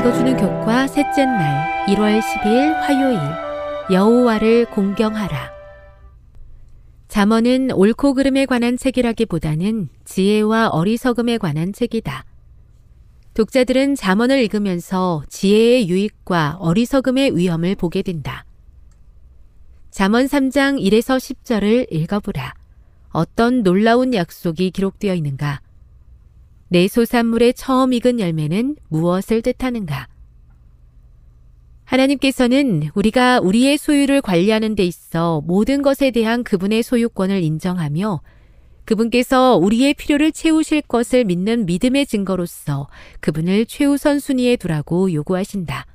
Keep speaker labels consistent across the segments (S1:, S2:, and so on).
S1: 읽어주는 교과 셋째 날 1월 10일 화요일 여호와를 공경하라. 잠언은 옳고 그름에 관한 책이라기보다는 지혜와 어리석음에 관한 책이다. 독자들은 잠언을 읽으면서 지혜의 유익과 어리석음의 위험을 보게 된다. 잠언 3장 1에서 10절을 읽어보라. 어떤 놀라운 약속이 기록되어 있는가? 내 소산물의 처음 익은 열매는 무엇을 뜻하는가? 하나님께서는 우리가 우리의 소유를 관리하는 데 있어 모든 것에 대한 그분의 소유권을 인정하며 그분께서 우리의 필요를 채우실 것을 믿는 믿음의 증거로서 그분을 최우선 순위에 두라고 요구하신다.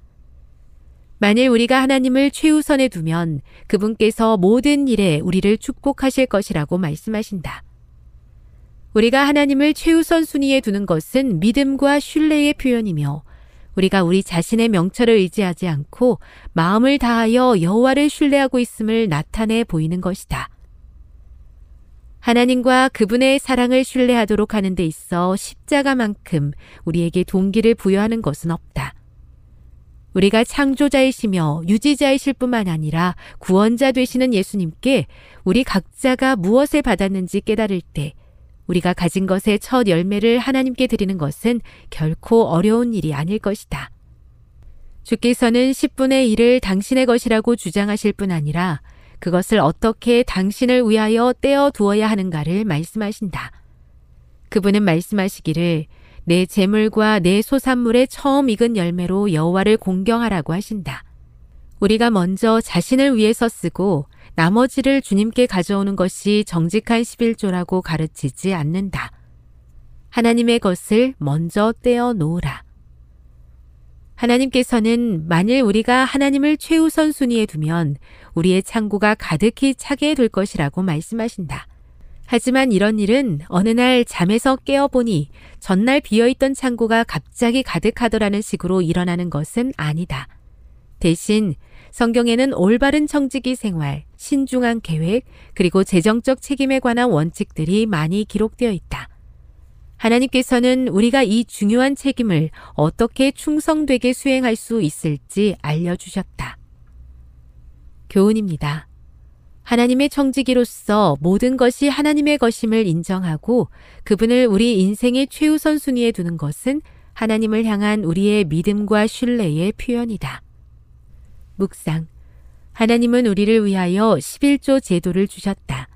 S1: 만일 우리가 하나님을 최우선에 두면 그분께서 모든 일에 우리를 축복하실 것이라고 말씀하신다. 우리가 하나님을 최우선 순위에 두는 것은 믿음과 신뢰의 표현이며 우리가 우리 자신의 명철을 의지하지 않고 마음을 다하여 여호와를 신뢰하고 있음을 나타내 보이는 것이다. 하나님과 그분의 사랑을 신뢰하도록 하는 데 있어 십자가만큼 우리에게 동기를 부여하는 것은 없다. 우리가 창조자이시며 유지자이실 뿐만 아니라 구원자 되시는 예수님께 우리 각자가 무엇을 받았는지 깨달을 때 우리가 가진 것의 첫 열매를 하나님께 드리는 것은 결코 어려운 일이 아닐 것이다. 주께서는 10분의 1을 당신의 것이라고 주장하실 뿐 아니라 그것을 어떻게 당신을 위하여 떼어 두어야 하는가를 말씀하신다. 그분은 말씀하시기를 내 재물과 내 소산물의 처음 익은 열매로 여호와를 공경하라고 하신다. 우리가 먼저 자신을 위해서 쓰고 나머지를 주님께 가져오는 것이 정직한 11조라고 가르치지 않는다. 하나님의 것을 먼저 떼어 놓으라. 하나님께서는 만일 우리가 하나님을 최우선 순위에 두면 우리의 창고가 가득히 차게 될 것이라고 말씀하신다. 하지만 이런 일은 어느 날 잠에서 깨어보니 전날 비어있던 창고가 갑자기 가득하더라는 식으로 일어나는 것은 아니다. 대신 성경에는 올바른 청지기 생활, 신중한 계획, 그리고 재정적 책임에 관한 원칙들이 많이 기록되어 있다. 하나님께서는 우리가 이 중요한 책임을 어떻게 충성되게 수행할 수 있을지 알려주셨다. 교훈입니다. 하나님의 청지기로서 모든 것이 하나님의 것임을 인정하고 그분을 우리 인생의 최우선 순위에 두는 것은 하나님을 향한 우리의 믿음과 신뢰의 표현이다. 묵상. 하나님은 우리를 위하여 11조 제도를 주셨다.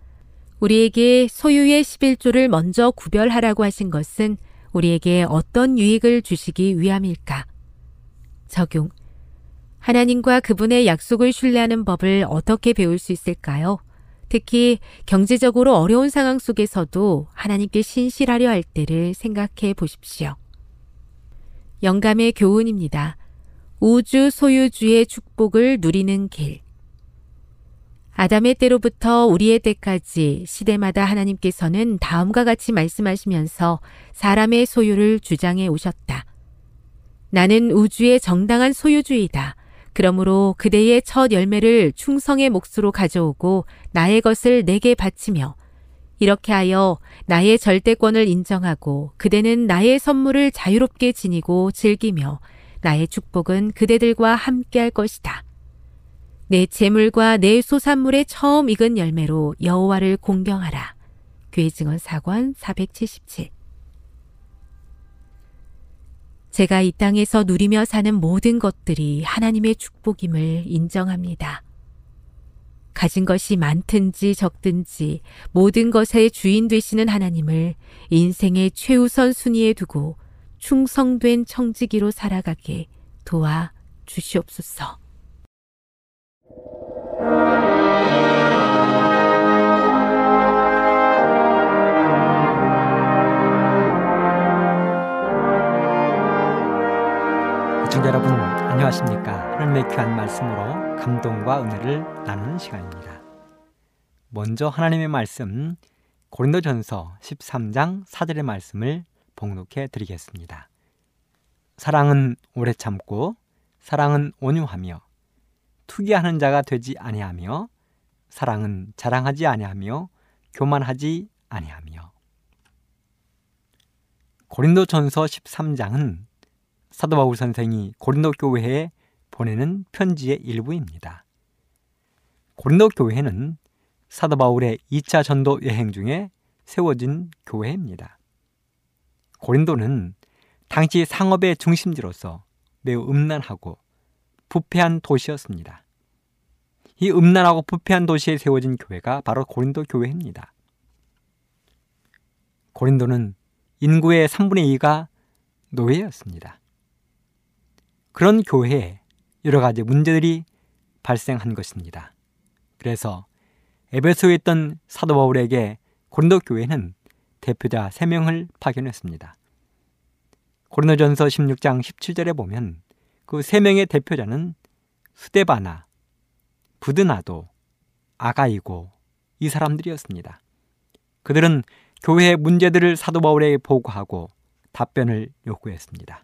S1: 우리에게 소유의 11조를 먼저 구별하라고 하신 것은 우리에게 어떤 유익을 주시기 위함일까? 적용. 하나님과 그분의 약속을 신뢰하는 법을 어떻게 배울 수 있을까요? 특히 경제적으로 어려운 상황 속에서도 하나님께 신실하려 할 때를 생각해 보십시오. 영감의 교훈입니다. 우주 소유주의 축복을 누리는 길. 아담의 때로부터 우리의 때까지 시대마다 하나님께서는 다음과 같이 말씀하시면서 사람의 소유를 주장해 오셨다. 나는 우주의 정당한 소유주이다. 그러므로 그대의 첫 열매를 충성의 몫으로 가져오고 나의 것을 내게 바치며 이렇게 하여 나의 절대권을 인정하고 그대는 나의 선물을 자유롭게 지니고 즐기며 나의 축복은 그대들과 함께 할 것이다. 내 재물과 내 소산물의 처음 익은 열매로 여호와를 공경하라. 교회 증언 사관 477 제가 이 땅에서 누리며 사는 모든 것들이 하나님의 축복임을 인정합니다. 가진 것이 많든지 적든지 모든 것의 주인 되시는 하나님을 인생의 최우선 순위에 두고 충성된 청지기로 살아가게 도와 주시옵소서.
S2: 시청자 여러분 안녕하십니까 하나님의 귀한 말씀으로 감동과 은혜를 나누는 시간입니다 먼저 하나님의 말씀 고린도전서 13장 4절의 말씀을 봉독해 드리겠습니다 사랑은 오래 참고 사랑은 온유하며 투기하는 자가 되지 아니하며 사랑은 자랑하지 아니하며 교만하지 아니하며 고린도전서 13장은 사도 바울 선생이 고린도 교회에 보내는 편지의 일부입니다. 고린도 교회는 사도 바울의 2차 전도 여행 중에 세워진 교회입니다. 고린도는 당시 상업의 중심지로서 매우 음란하고 부패한 도시였습니다. 이 음란하고 부패한 도시에 세워진 교회가 바로 고린도 교회입니다. 고린도는 인구의 3분의 2가 노예였습니다. 그런 교회에 여러 가지 문제들이 발생한 것입니다. 그래서 에베소에 있던 사도 바울에게 고린도 교회는 대표자 3명을 파견했습니다. 고린도전서 16장 17절에 보면 그 3명의 대표자는 스데바나, 부드나도, 아가이고 이 사람들이었습니다. 그들은 교회의 문제들을 사도 바울에게 보고하고 답변을 요구했습니다.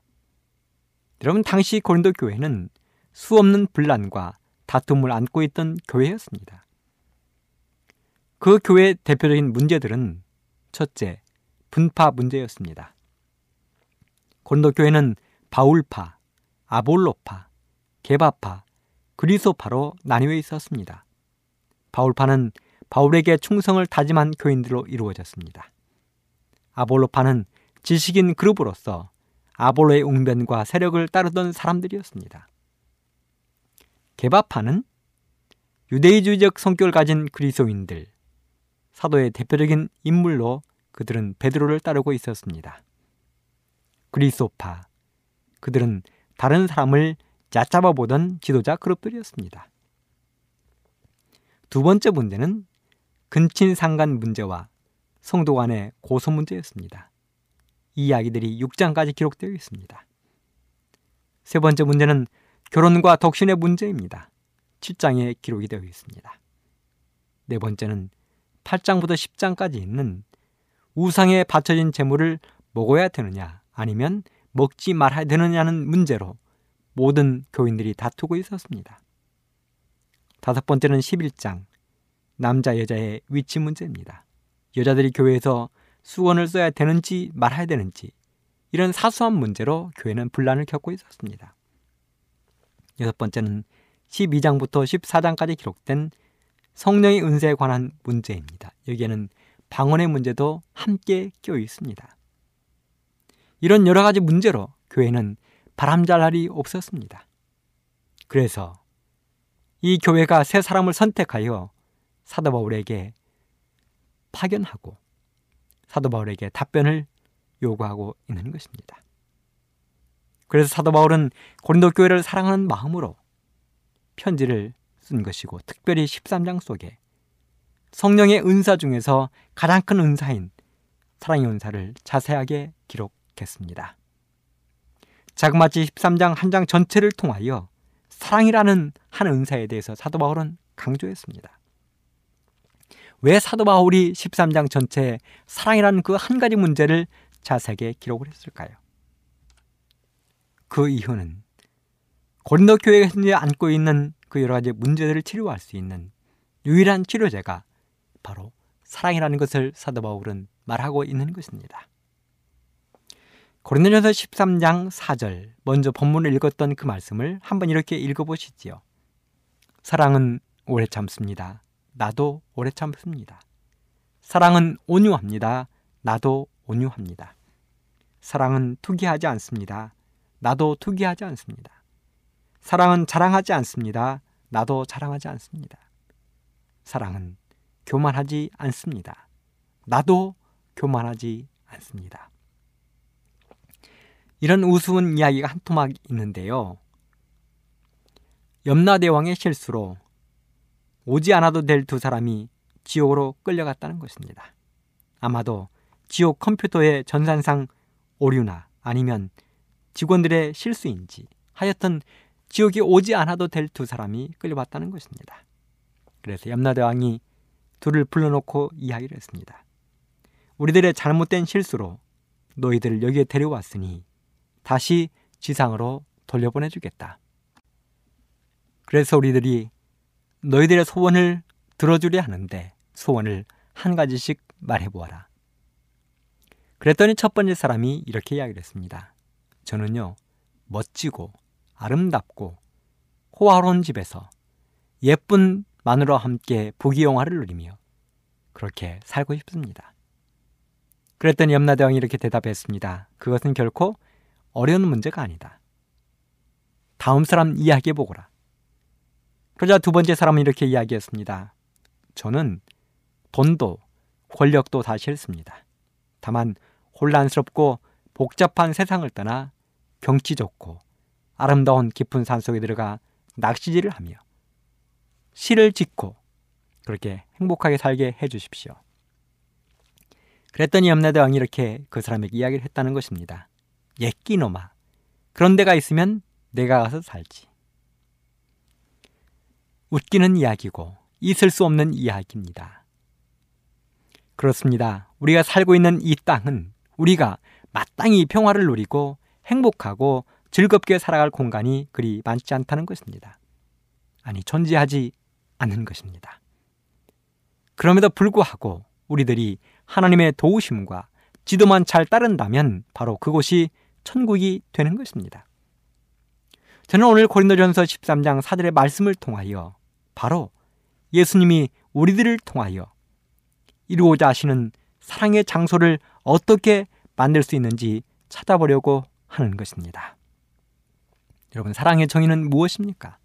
S2: 여러분 당시 고린도 교회는 수없는 분란과 다툼을 안고 있던 교회였습니다. 그 교회의 대표적인 문제들은 첫째, 분파 문제였습니다. 고린도 교회는 바울파, 아볼로파, 게바파, 그리소파로 나뉘어 있었습니다. 바울파는 바울에게 충성을 다짐한 교인들로 이루어졌습니다. 아볼로파는 지식인 그룹으로서 아볼로의 웅변과 세력을 따르던 사람들이었습니다. 개바파는 유대주의적 성격을 가진 그리스도인들, 사도의 대표적인 인물로 그들은 베드로를 따르고 있었습니다. 그리스도파, 그들은 다른 사람을 얕잡아 보던 지도자 그룹들이었습니다. 두 번째 문제는 근친 상간 문제와 성도 간의 고소 문제였습니다. 이 이야기들이 6장까지 기록되어 있습니다. 세 번째 문제는 결혼과 독신의 문제입니다. 7장에 기록이 되어 있습니다. 네 번째는 8장부터 10장까지 있는 우상에 바쳐진 재물을 먹어야 되느냐 아니면 먹지 말아야 되느냐는 문제로 모든 교인들이 다투고 있었습니다. 다섯 번째는 11장 남자 여자의 위치 문제입니다. 여자들이 교회에서 수건을 써야 되는지 말아야 되는지 이런 사소한 문제로 교회는 분란을 겪고 있었습니다. 여섯 번째는 12장부터 14장까지 기록된 성령의 은세에 관한 문제입니다. 여기에는 방언의 문제도 함께 끼어 있습니다. 이런 여러 가지 문제로 교회는 바람잘 날이 없었습니다. 그래서 이 교회가 새 사람을 선택하여 사도 바울에게 파견하고 사도 바울에게 답변을 요구하고 있는 것입니다. 그래서 사도 바울은 고린도 교회를 사랑하는 마음으로 편지를 쓴 것이고 특별히 13장 속에 성령의 은사 중에서 가장 큰 은사인 사랑의 은사를 자세하게 기록했습니다. 자그마치 13장 한 장 전체를 통하여 사랑이라는 한 은사에 대해서 사도 바울은 강조했습니다. 왜 사도 바울이 13장 전체에 사랑이라는 그 한 가지 문제를 자세하게 기록을 했을까요? 그 이유는 고린도 교회가 현재 안고 있는 그 여러 가지 문제들을 치료할 수 있는 유일한 치료제가 바로 사랑이라는 것을 사도 바울은 말하고 있는 것입니다. 고린도전서 13장 4절 먼저 본문을 읽었던 그 말씀을 한번 이렇게 읽어보시지요. 사랑은 오래 참습니다. 나도 오래 참습니다. 사랑은 온유합니다. 나도 온유합니다. 사랑은 투기하지 않습니다. 나도 투기하지 않습니다. 사랑은 자랑하지 않습니다. 나도 자랑하지 않습니다. 사랑은 교만하지 않습니다. 나도 교만하지 않습니다. 이런 우스운 이야기가 한 토막 있는데요. 염라대왕의 실수로 오지 않아도 될 두 사람이 지옥으로 끌려갔다는 것입니다. 아마도 지옥 컴퓨터의 전산상 오류나 아니면 직원들의 실수인지 하여튼 지옥에 오지 않아도 될 두 사람이 끌려왔다는 것입니다. 그래서 염라대왕이 둘을 불러놓고 이야기를 했습니다. 우리들의 잘못된 실수로 너희들을 여기에 데려왔으니 다시 지상으로 돌려보내주겠다. 그래서 우리들이 너희들의 소원을 들어주려 하는데 소원을 한 가지씩 말해보아라. 그랬더니 첫 번째 사람이 이렇게 이야기를 했습니다. 저는요, 멋지고 아름답고 호화로운 집에서 예쁜 마누라와 함께 부귀영화를 누리며 그렇게 살고 싶습니다. 그랬더니 염라대왕이 이렇게 대답했습니다. 그것은 결코 어려운 문제가 아니다. 다음 사람 이야기해 보거라. 그러자 두 번째 사람은 이렇게 이야기했습니다. 저는 돈도 권력도 다 싫습니다. 다만 혼란스럽고 복잡한 세상을 떠나 경치 좋고 아름다운 깊은 산속에 들어가 낚시질을 하며 시를 짓고 그렇게 행복하게 살게 해 주십시오. 그랬더니 염라대 왕이 이렇게 그 사람에게 이야기를 했다는 것입니다. 예 끼놈아 그런 데가 있으면 내가 가서 살지. 웃기는 이야기고 있을 수 없는 이야기입니다. 그렇습니다. 우리가 살고 있는 이 땅은 우리가 마땅히 평화를 누리고 행복하고 즐겁게 살아갈 공간이 그리 많지 않다는 것입니다. 아니, 존재하지 않는 것입니다. 그럼에도 불구하고 우리들이 하나님의 도우심과 지도만 잘 따른다면 바로 그곳이 천국이 되는 것입니다. 저는 오늘 고린도전서 13장 4절의 말씀을 통하여 바로 예수님이 우리들을 통하여 이루고자 하시는 사랑의 장소를 어떻게 만들 수 있는지 찾아보려고 하는 것입니다. 여러분, 사랑의 정의는 무엇입니까?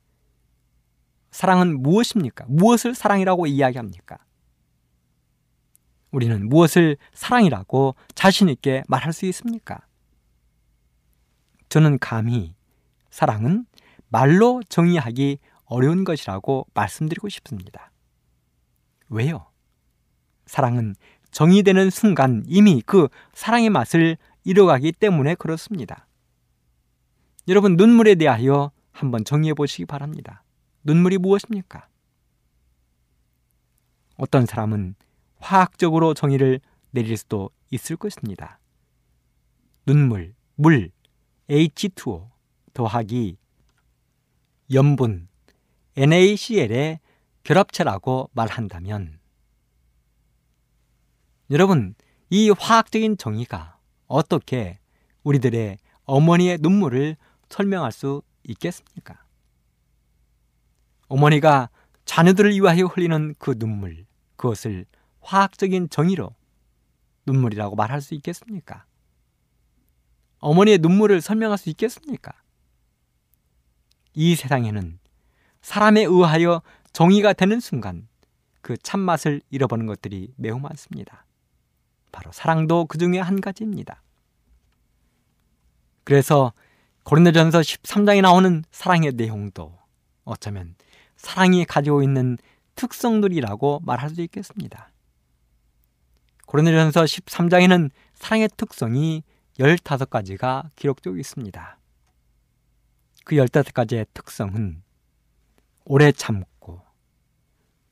S2: 사랑은 무엇입니까? 무엇을 사랑이라고 이야기합니까? 우리는 무엇을 사랑이라고 자신있게 말할 수 있습니까? 저는 감히 사랑은 말로 정의하기 어려운 것이라고 말씀드리고 싶습니다. 왜요? 사랑은 정의되는 순간 이미 그 사랑의 맛을 잃어가기 때문에 그렇습니다. 여러분, 눈물에 대하여 한번 정의해 보시기 바랍니다. 눈물이 무엇입니까? 어떤 사람은 화학적으로 정의를 내릴 수도 있을 것입니다. 눈물, 물, H2O 더하기 염분 NaCl의 결합체라고 말한다면 여러분 이 화학적인 정의가 어떻게 우리들의 어머니의 눈물을 설명할 수 있겠습니까? 어머니가 자녀들을 위하여 흘리는 그 눈물, 그것을 화학적인 정의로 눈물이라고 말할 수 있겠습니까? 어머니의 눈물을 설명할 수 있겠습니까? 이 세상에는 사람에 의하여 정의가 되는 순간 그 참맛을 잃어버는 것들이 매우 많습니다. 바로 사랑도 그 중에 한 가지입니다. 그래서 고린도전서 13장에 나오는 사랑의 내용도 어쩌면 사랑이 가지고 있는 특성들이라고 말할 수 있겠습니다. 고린도전서 13장에는 사랑의 특성이 15가지가 기록되어 있습니다. 그 15가지의 특성은 오래 참고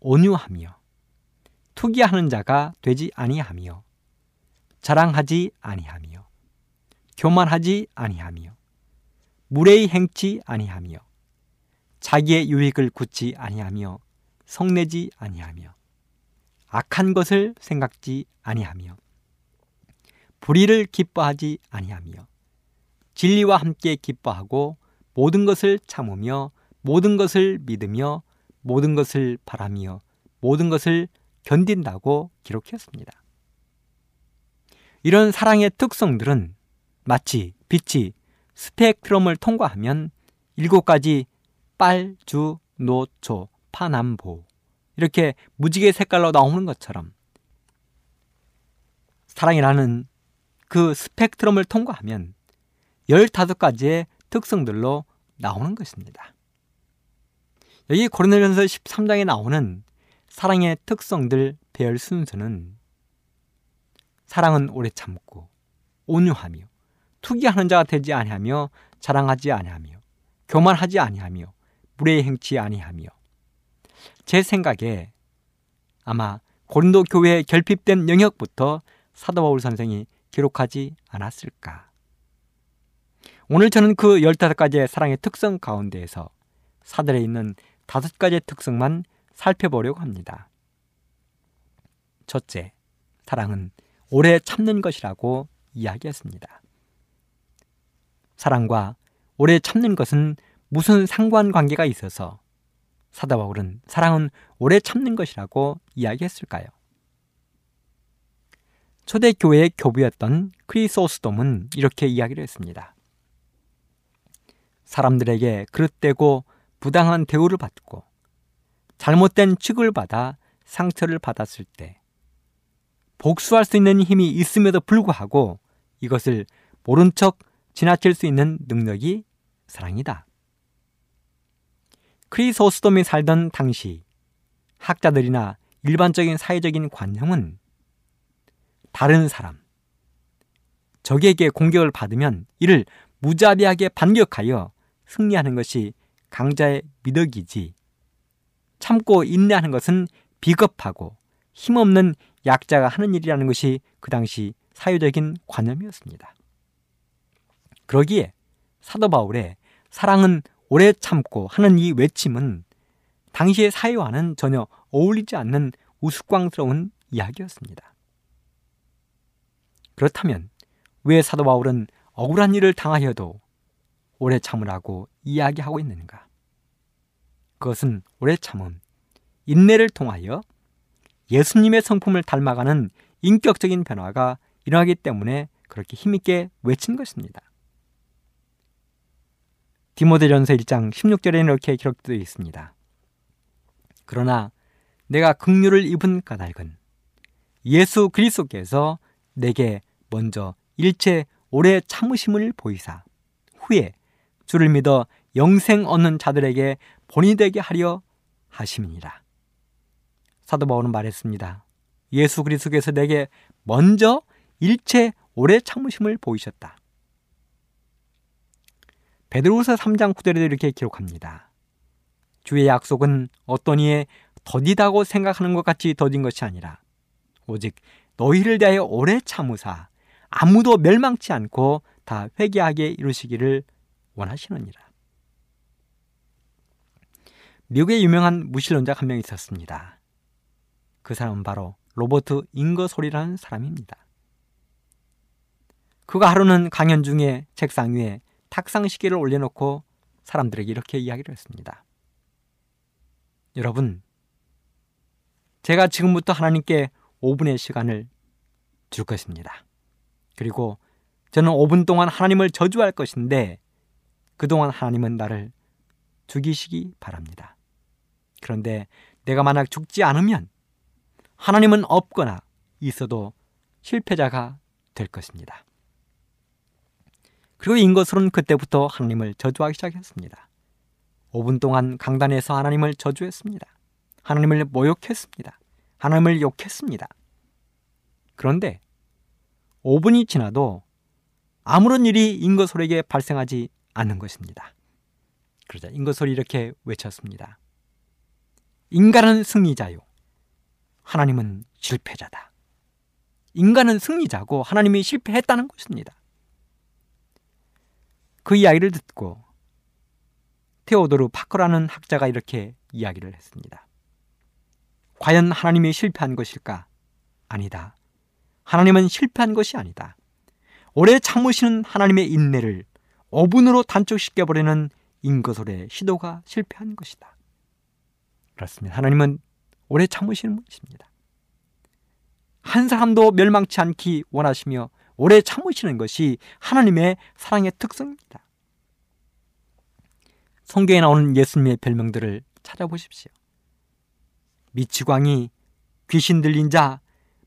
S2: 온유하며 투기하는 자가 되지 아니하며 자랑하지 아니하며 교만하지 아니하며 무례히 행치 아니하며 자기의 유익을 굳지 아니하며 성내지 아니하며 악한 것을 생각지 아니하며 불의를 기뻐하지 아니하며 진리와 함께 기뻐하고 모든 것을 참으며 모든 것을 믿으며 모든 것을 바라며 모든 것을 견딘다고 기록했습니다. 이런 사랑의 특성들은 마치 빛이 스펙트럼을 통과하면 일곱 가지 빨, 주, 노, 초, 파, 남, 보 이렇게 무지개 색깔로 나오는 것처럼 사랑이라는 그 스펙트럼을 통과하면 15가지의 특성들로 나오는 것입니다. 여기 고린도전서 13장에 나오는 사랑의 특성들 배열 순서는 사랑은 오래 참고 온유하며 투기하는 자가 되지 아니하며 자랑하지 아니하며 교만하지 아니하며 무례히 행치 아니하며 제 생각에 아마 고린도 교회에 결핍된 영역부터 사도 바울 선생이 기록하지 않았을까. 오늘 저는 그 15가지의 사랑의 특성 가운데에서 사들에 있는 다섯 가지의 특성만 살펴보려고 합니다. 첫째, 사랑은 오래 참는 것이라고 이야기했습니다. 사랑과 오래 참는 것은 무슨 상관관계가 있어서 사도 바울은 사랑은 오래 참는 것이라고 이야기했을까요? 초대 교회의 교부였던 크리소스돔은 이렇게 이야기를 했습니다. 사람들에게 그릇되고 부당한 대우를 받고 잘못된 취급을 받아 상처를 받았을 때 복수할 수 있는 힘이 있음에도 불구하고 이것을 모른 척 지나칠 수 있는 능력이 사랑이다. 크리소스돔이 살던 당시 학자들이나 일반적인 사회적인 관념은 다른 사람, 적에게 공격을 받으면 이를 무자비하게 반격하여 승리하는 것이 강자의 미덕이지 참고 인내하는 것은 비겁하고 힘없는 약자가 하는 일이라는 것이 그 당시 사회적인 관념이었습니다. 그러기에 사도 바울의 사랑은 오래 참고 하는 이 외침은 당시의 사회와는 전혀 어울리지 않는 우스꽝스러운 이야기였습니다. 그렇다면 왜 사도 바울은 억울한 일을 당하여도 오래 참으라고 이야기하고 있는가? 그것은 오래 참음, 인내를 통하여 예수님의 성품을 닮아가는 인격적인 변화가 일어나기 때문에 그렇게 힘있게 외친 것입니다. 디모데전서 1장 16절에 이렇게 기록되어 있습니다. 그러나 내가 긍휼을 입은 까닭은 예수 그리스도께서 내게 먼저 일체 오래 참으심을 보이사 후에 주를 믿어 영생 얻는 자들에게 본이 되게 하려 하심이니라. 사도 바울은 말했습니다. 예수 그리스도께서 내게 먼저 일체 오래 참으심을 보이셨다. 베드로후서 3장 9절에도 이렇게 기록합니다. 주의 약속은 어떤 이의 더디다고 생각하는 것 같이 더딘 것이 아니라 오직 너희를 대하여 오래 참으사 아무도 멸망치 않고 다 회개하게 이루시기를 원하시느니라. 미국의 유명한 무신론자 한명 있었습니다. 그 사람은 바로 로버트 잉거솔이라는 사람입니다. 그가 하루는 강연 중에 책상 위에 탁상 시계를 올려놓고 사람들에게 이렇게 이야기를 했습니다. 여러분, 제가 지금부터 하나님께 5분의 시간을 줄 것입니다. 그리고 저는 5분 동안 하나님을 저주할 것인데 그동안 하나님은 나를 죽이시기 바랍니다. 그런데 내가 만약 죽지 않으면 하나님은 없거나 있어도 실패자가 될 것입니다. 그리고 인것으로는 그때부터 하나님을 저주하기 시작했습니다. 5분 동안 강단에서 하나님을 저주했습니다. 하나님을 모욕했습니다. 하나님을 욕했습니다. 그런데 5분이 지나도 아무런 일이 인거솔에게 발생하지 않는 것입니다. 그러자 인거솔이 이렇게 외쳤습니다. 인간은 승리자요. 하나님은 실패자다. 인간은 승리자고 하나님이 실패했다는 것입니다. 그 이야기를 듣고 테오도르 파커라는 학자가 이렇게 이야기를 했습니다. 과연 하나님이 실패한 것일까? 아니다. 하나님은 실패한 것이 아니다. 오래 참으시는 하나님의 인내를 5분으로 단축시켜버리는 인거솔의 시도가 실패한 것이다. 그렇습니다. 하나님은 오래 참으시는 분이십니다. 한 사람도 멸망치 않기 원하시며 오래 참으시는 것이 하나님의 사랑의 특성입니다. 성경에 나오는 예수님의 별명들을 찾아보십시오. 미치광이, 귀신 들린 자,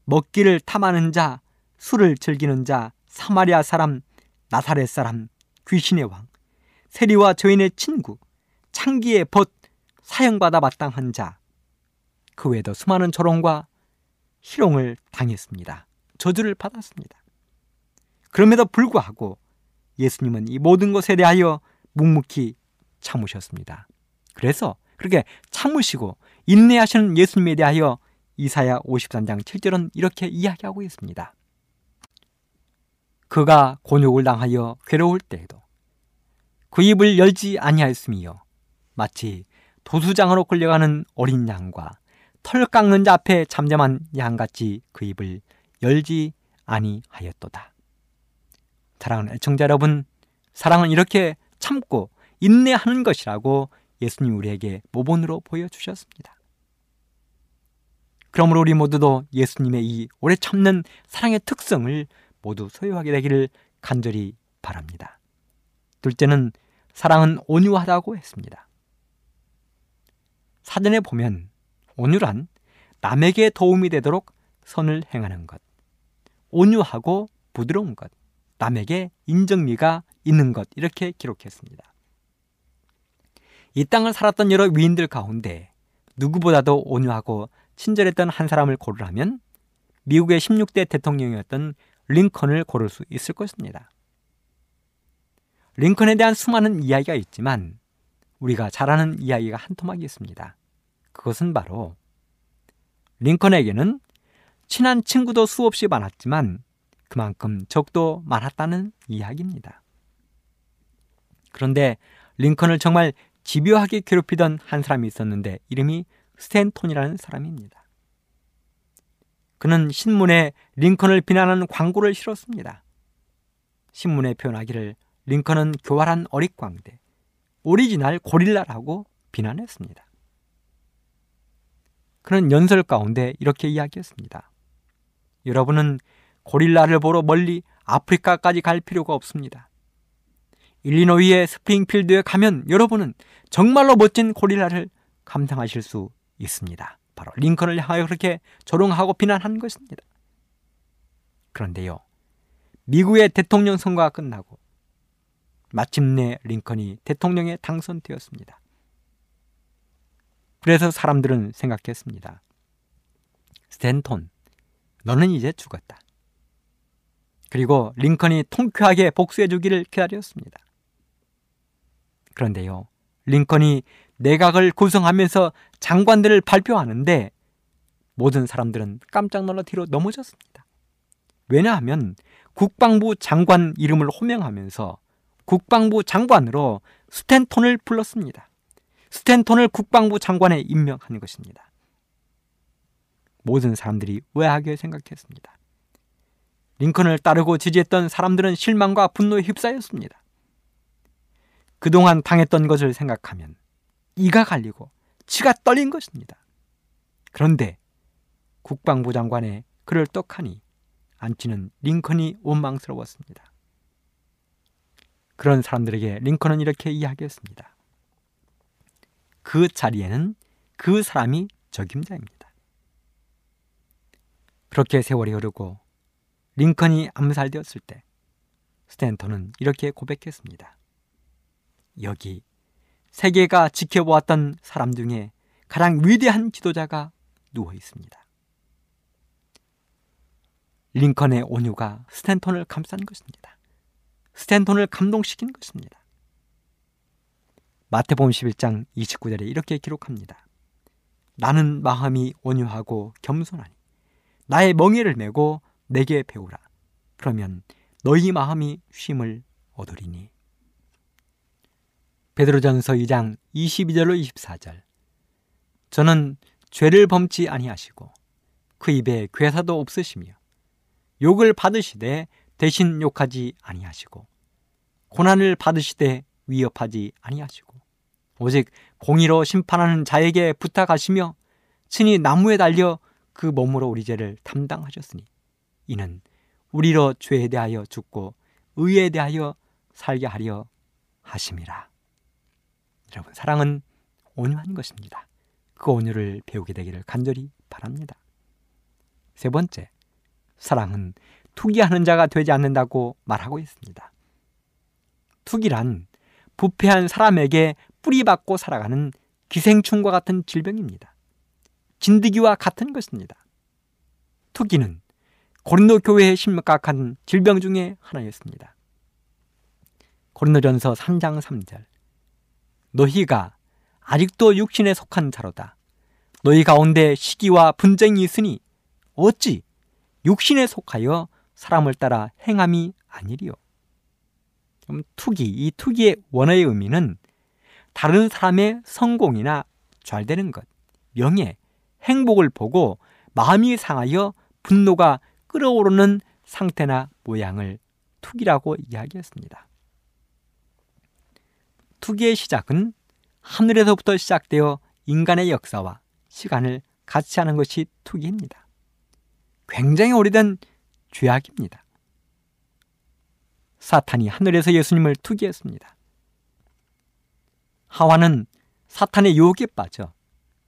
S2: 먹기를 탐하는 자, 술을 즐기는 자, 사마리아 사람, 나사렛 사람, 귀신의 왕, 세리와 저인의 친구, 창기의 벗, 사형받아 마땅한 자, 그 외에도 수많은 조롱과 희롱을 당했습니다. 저주를 받았습니다. 그럼에도 불구하고 예수님은 이 모든 것에 대하여 묵묵히 참으셨습니다. 그래서 그렇게 참으시고 인내하시는 예수님에 대하여 이사야 53장 7절은 이렇게 이야기하고 있습니다. 그가 곤욕을 당하여 괴로울 때에도 그 입을 열지 아니하였으며 마치 도수장으로 끌려가는 어린 양과 털 깎는 자 앞에 잠잠한 양같이 그 입을 열지 아니하였도다. 사랑하는 애청자 여러분, 사랑은 이렇게 참고 인내하는 것이라고 예수님 우리에게 모본으로 보여주셨습니다. 그러므로 우리 모두도 예수님의 이 오래 참는 사랑의 특성을 모두 소유하게 되기를 간절히 바랍니다. 둘째는 사랑은 온유하다고 했습니다. 사전에 보면 온유란 남에게 도움이 되도록 선을 행하는 것, 온유하고 부드러운 것, 남에게 인정미가 있는 것 이렇게 기록했습니다. 이 땅을 살았던 여러 위인들 가운데 누구보다도 온유하고 친절했던 한 사람을 고르라면 미국의 16대 대통령이었던 링컨을 고를 수 있을 것입니다. 링컨에 대한 수많은 이야기가 있지만 우리가 잘 아는 이야기가 한 토막이 있습니다. 그것은 바로 링컨에게는 친한 친구도 수없이 많았지만 그만큼 적도 많았다는 이야기입니다. 그런데 링컨을 정말 집요하게 괴롭히던 한 사람이 있었는데 이름이 스탠톤이라는 사람입니다. 그는 신문에 링컨을 비난하는 광고를 실었습니다. 신문에 표현하기를 링컨은 교활한 어릿광대, 오리지널 고릴라라고 비난했습니다. 그는 연설 가운데 이렇게 이야기했습니다. 여러분은 고릴라를 보러 멀리 아프리카까지 갈 필요가 없습니다. 일리노이의 스프링필드에 가면 여러분은 정말로 멋진 고릴라를 감상하실 수 있습니다. 바로 링컨을 향하여 그렇게 조롱하고 비난한 것입니다. 그런데요, 미국의 대통령 선거가 끝나고 마침내 링컨이 대통령에 당선되었습니다. 그래서 사람들은 생각했습니다. 스탠톤, 너는 이제 죽었다. 그리고 링컨이 통쾌하게 복수해 주기를 기다렸습니다. 그런데요, 링컨이 내각을 구성하면서 장관들을 발표하는데 모든 사람들은 깜짝 놀라 뒤로 넘어졌습니다. 왜냐하면 국방부 장관 이름을 호명하면서 국방부 장관으로 스탠톤을 불렀습니다. 스탠톤을 국방부 장관에 임명한 것입니다. 모든 사람들이 의아하게 생각했습니다. 링컨을 따르고 지지했던 사람들은 실망과 분노에 휩싸였습니다. 그동안 당했던 것을 생각하면 이가 갈리고 치가 떨린 것입니다. 그런데 국방부 장관의 그를 떡하니 앉히는 링컨이 원망스러웠습니다. 그런 사람들에게 링컨은 이렇게 이야기했습니다. 그 자리에는 그 사람이 적임자입니다. 그렇게 세월이 흐르고 링컨이 암살되었을 때 스탠턴은 이렇게 고백했습니다. 여기 세계가 지켜보았던 사람 중에 가장 위대한 지도자가 누워 있습니다. 링컨의 온유가 스탠턴을 감싼 것입니다. 스탠턴을 감동시킨 것입니다. 마태복음 11장 29절에 이렇게 기록합니다. 나는 마음이 온유하고 겸손하니 나의 멍에를 메고 내게 배우라. 그러면 너희 마음이 쉼을 얻으리니. 베드로전서 2장 22절로 24절. 저는 죄를 범치 아니하시고 그 입에 괴사도 없으시며 욕을 받으시되 대신 욕하지 아니하시고 고난을 받으시되 위협하지 아니하시고 오직 공의로 심판하는 자에게 부탁하시며 친히 나무에 달려 그 몸으로 우리 죄를 담당하셨으니 이는 우리로 죄에 대하여 죽고 의에 대하여 살게 하려 하심이라. 여러분 사랑은 온유한 것입니다. 그 온유를 배우게 되기를 간절히 바랍니다. 세 번째, 사랑은 투기하는 자가 되지 않는다고 말하고 있습니다. 투기란 부패한 사람에게 뿌리박고 살아가는 기생충과 같은 질병입니다. 진드기와 같은 것입니다. 투기는 고린도 교회의 심각한 질병 중의 하나였습니다. 고린도전서 3장 3절 너희가 아직도 육신에 속한 자로다. 너희 가운데 시기와 분쟁이 있으니 어찌 육신에 속하여 사람을 따라 행함이 아니리요. 그럼 투기, 이 투기의 원어의 의미는 다른 사람의 성공이나 잘 되는 것, 명예, 행복을 보고 마음이 상하여 분노가 끓어오르는 상태나 모양을 투기라고 이야기했습니다. 투기의 시작은 하늘에서부터 시작되어 인간의 역사와 시간을 같이 하는 것이 투기입니다. 굉장히 오래된 죄악입니다. 사탄이 하늘에서 예수님을 투기했습니다. 하와는 사탄의 유혹에 빠져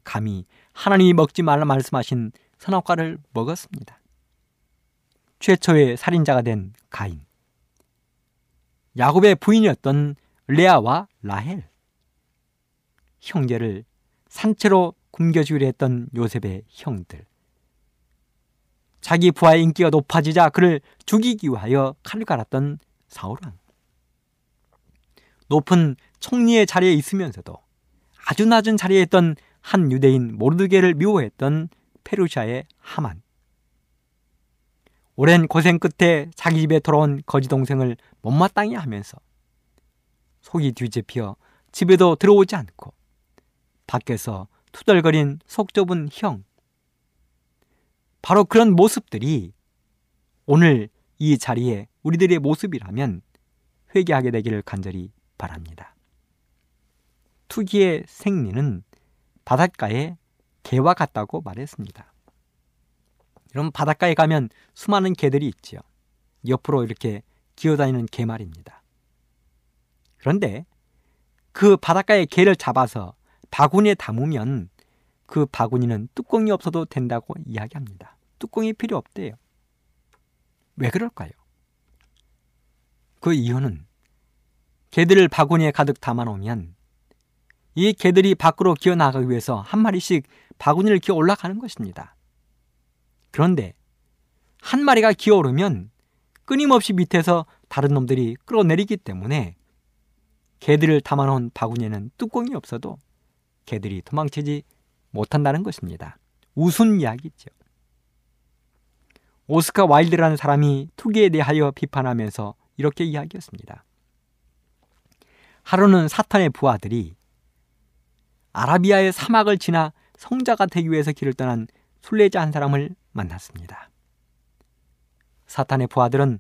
S2: 감히 하나님이 먹지 말라 말씀하신 선악과를 먹었습니다. 최초의 살인자가 된 가인. 야곱의 부인이었던 레아와 라헬. 형제를 산채로 굶겨주기로 했던 요셉의 형들. 자기 부하의 인기가 높아지자 그를 죽이기 위하여 칼을 갈았던 사울왕. 높은 총리의 자리에 있으면서도 아주 낮은 자리에 있던 한 유대인 모르드게를 미워했던 페르시아의 하만. 오랜 고생 끝에 자기 집에 돌아온 거지 동생을 못마땅해 하면서 속이 뒤집혀 집에도 들어오지 않고 밖에서 투덜거린 속 좁은 형. 바로 그런 모습들이 오늘 이 자리에 우리들의 모습이라면 회개하게 되기를 간절히 바랍니다. 투기의 생리는 바닷가에 개와 같다고 말했습니다. 여러분 바닷가에 가면 수많은 개들이 있지요. 옆으로 이렇게 기어다니는 개 말입니다. 그런데 그 바닷가의 개를 잡아서 바구니에 담으면 그 바구니는 뚜껑이 없어도 된다고 이야기합니다. 뚜껑이 필요 없대요. 왜 그럴까요? 그 이유는 개들을 바구니에 가득 담아 놓으면 이 개들이 밖으로 기어 나가기 위해서 한 마리씩 바구니를 기어 올라가는 것입니다. 그런데 한 마리가 기어 오르면 끊임없이 밑에서 다른 놈들이 끌어내리기 때문에 개들을 담아놓은 바구니에는 뚜껑이 없어도 개들이 도망치지 못한다는 것입니다. 우스운 이야기죠. 오스카 와일드라는 사람이 투기에 대하여 비판하면서 이렇게 이야기했습니다. 하루는 사탄의 부하들이 아라비아의 사막을 지나 성자가 되기 위해서 길을 떠난 순례자 한 사람을 만났습니다. 사탄의 부하들은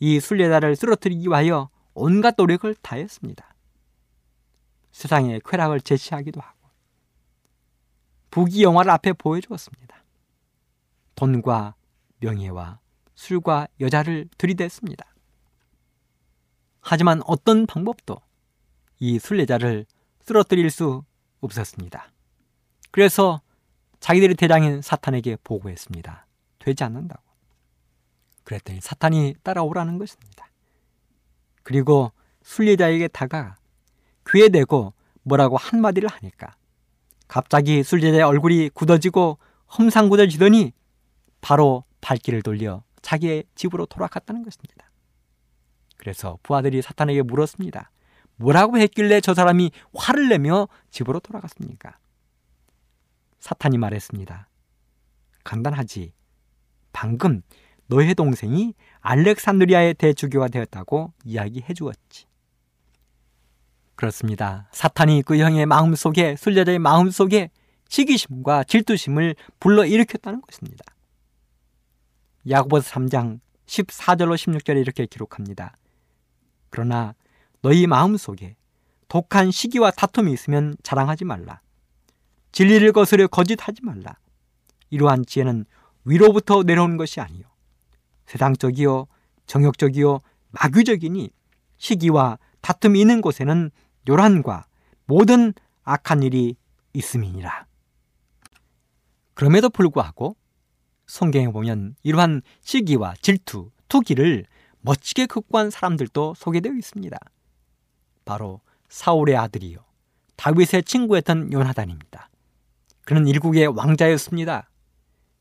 S2: 이 순례자를 쓰러뜨리기 위하여 온갖 노력을 다했습니다. 세상의 쾌락을 제시하기도 하고 부귀 영화를 앞에 보여주었습니다. 돈과 명예와 술과 여자를 들이댔습니다. 하지만 어떤 방법도 이 순례자를 쓰러뜨릴 수 없었습니다. 그래서 자기들의 대장인 사탄에게 보고했습니다. 되지 않는다고. 그랬더니 사탄이 따라오라는 것입니다. 그리고 순례자에게 다가 귀에 대고 뭐라고 한마디를 하니까 갑자기 순례자의 얼굴이 굳어지고 험상궂어지더니 바로 발길을 돌려 자기의 집으로 돌아갔다는 것입니다. 그래서 부하들이 사탄에게 물었습니다. 뭐라고 했길래 저 사람이 화를 내며 집으로 돌아갔습니까? 사탄이 말했습니다. 간단하지. 방금 너의 동생이 알렉산드리아의 대주교가 되었다고 이야기해 주었지. 그렇습니다. 사탄이 그 형의 마음 속에, 순례자의 마음 속에 시기심과 질투심을 불러 일으켰다는 것입니다. 야고보서 3장 14절로 16절에 이렇게 기록합니다. 그러나 너희 마음 속에 독한 시기와 다툼이 있으면 자랑하지 말라. 진리를 거스려 거짓하지 말라. 이러한 지혜는 위로부터 내려온 것이 아니요. 세상적이요, 정욕적이요, 마귀적이니 시기와 다툼이 있는 곳에는 요란과 모든 악한 일이 있음이니라. 그럼에도 불구하고 성경에 보면 이러한 시기와 질투, 투기를 멋지게 극복한 사람들도 소개되어 있습니다. 바로 사울의 아들이요. 다윗의 친구였던 요나단입니다. 그는 일국의 왕자였습니다.